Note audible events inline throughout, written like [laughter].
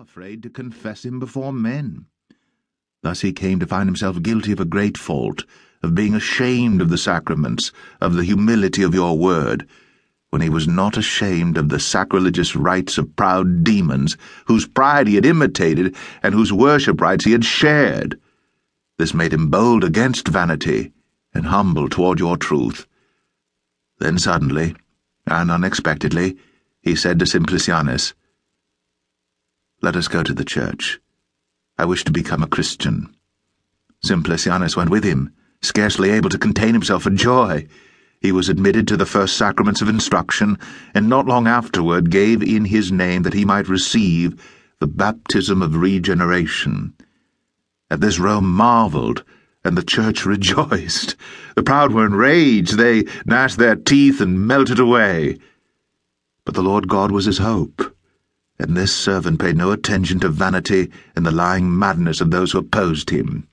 afraid to confess him before men. Thus he came to find himself guilty of a great fault, of being ashamed of the sacraments, of the humility of your word, when he was not ashamed of the sacrilegious rites of proud demons, whose pride he had imitated and whose worship rites he had shared. This made him bold against vanity and humble toward your truth. Then suddenly, and unexpectedly, he said to Simplicianus, Let us go to the church. I wish to become a Christian. Simplicianus went with him, scarcely able to contain himself for joy. He was admitted to the first sacraments of instruction, and not long afterward gave in his name that he might receive the baptism of regeneration. At this Rome marveled, and the church [laughs] rejoiced. The proud were enraged, they gnashed their teeth and melted away. But the Lord God was his hope and this servant paid no attention to vanity and the lying madness of those who opposed him.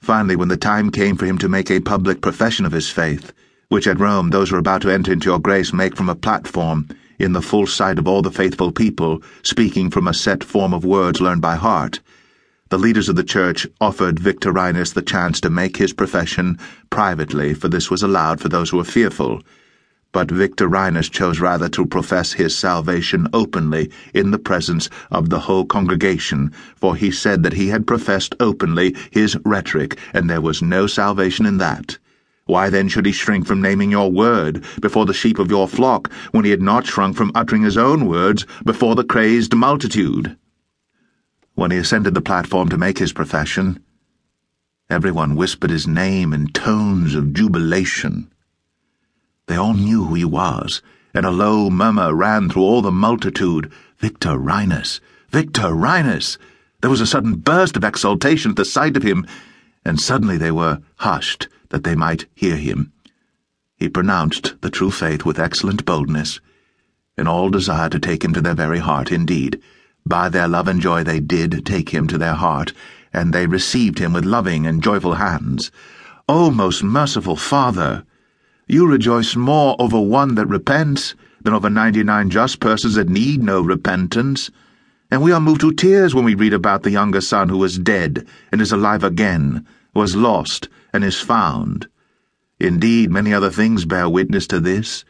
Finally, when the time came for him to make a public profession of his faith, which at Rome those who are about to enter into your grace make from a platform, in the full sight of all the faithful people, speaking from a set form of words learned by heart, the leaders of the church offered Victorinus the chance to make his profession privately, for this was allowed for those who were fearful but Victorinus chose rather to profess his salvation openly in the presence of the whole congregation, for he said that he had professed openly his rhetoric, and there was no salvation in that. Why then should he shrink from naming your word before the sheep of your flock, when he had not shrunk from uttering his own words before the crazed multitude? When he ascended the platform to make his profession, everyone whispered his name in tones of jubilation. They all knew who he was, and a low murmur ran through all the multitude. Victorinus! Victorinus! There was a sudden burst of exultation at the sight of him, and suddenly they were hushed that they might hear him. He pronounced the true faith with excellent boldness, and all desired to take him to their very heart indeed. By their love and joy they did take him to their heart, and they received him with loving and joyful hands. O most merciful Father! You rejoice more over one that repents than over ninety nine just persons that need no repentance. And we are moved to tears when we read about the younger son who was dead and is alive again, was lost and is found. Indeed, many other things bear witness to this.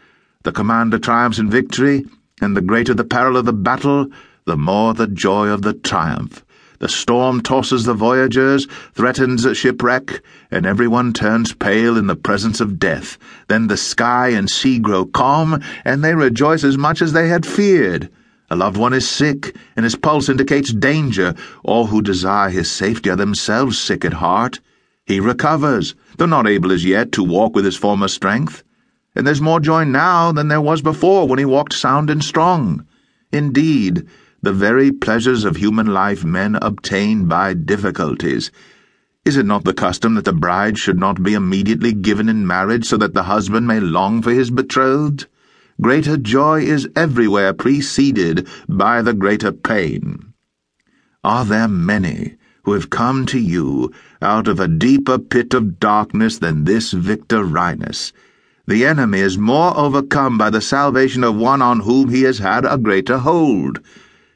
The commander triumphs in victory, and the greater the peril of the battle, the more the joy of the triumph. The storm tosses the voyagers, threatens a shipwreck, and everyone turns pale in the presence of death. Then the sky and sea grow calm, and they rejoice as much as they had feared. A loved one is sick, and his pulse indicates danger. All who desire his safety are themselves sick at heart. He recovers, though not able as yet to walk with his former strength. And there's more joy now than there was before when he walked sound and strong. Indeed, the very pleasures of human life men obtain by difficulties. Is it not the custom that the bride should not be immediately given in marriage so that the husband may long for his betrothed? Greater joy is everywhere preceded by the greater pain. Are there many who have come to you out of a deeper pit of darkness than this Victorinus? The enemy is more overcome by the salvation of one on whom he has had a greater hold.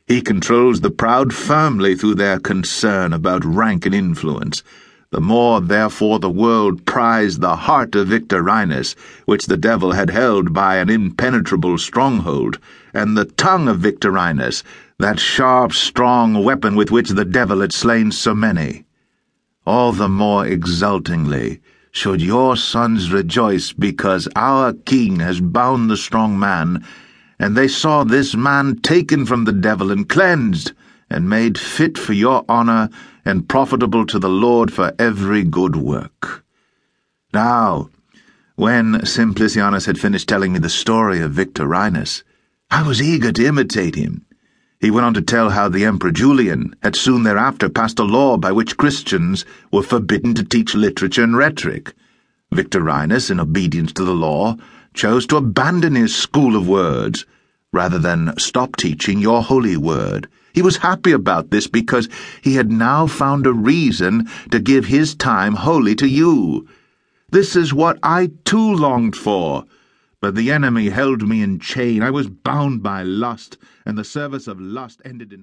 He controls the proud firmly through their concern about rank and influence. The more, therefore, the world prized the heart of Victorinus, which the devil had held by an impenetrable stronghold, and the tongue of Victorinus, that sharp, strong weapon with which the devil had slain so many. All the more exultingly should your sons rejoice because our king has bound the strong man and they saw this man taken from the devil and cleansed, and made fit for your honour, and profitable to the Lord for every good work. Now, when Simplicianus had finished telling me the story of Victorinus, I was eager to imitate him. He went on to tell how the Emperor Julian had soon thereafter passed a law by which Christians were forbidden to teach literature and rhetoric. Victorinus, in obedience to the law, chose to abandon his school of words rather than stop teaching your holy word. He was happy about this because he had now found a reason to give his time wholly to you. This is what I too longed for. But the enemy held me in chain. I was bound by lust, and the service of lust ended in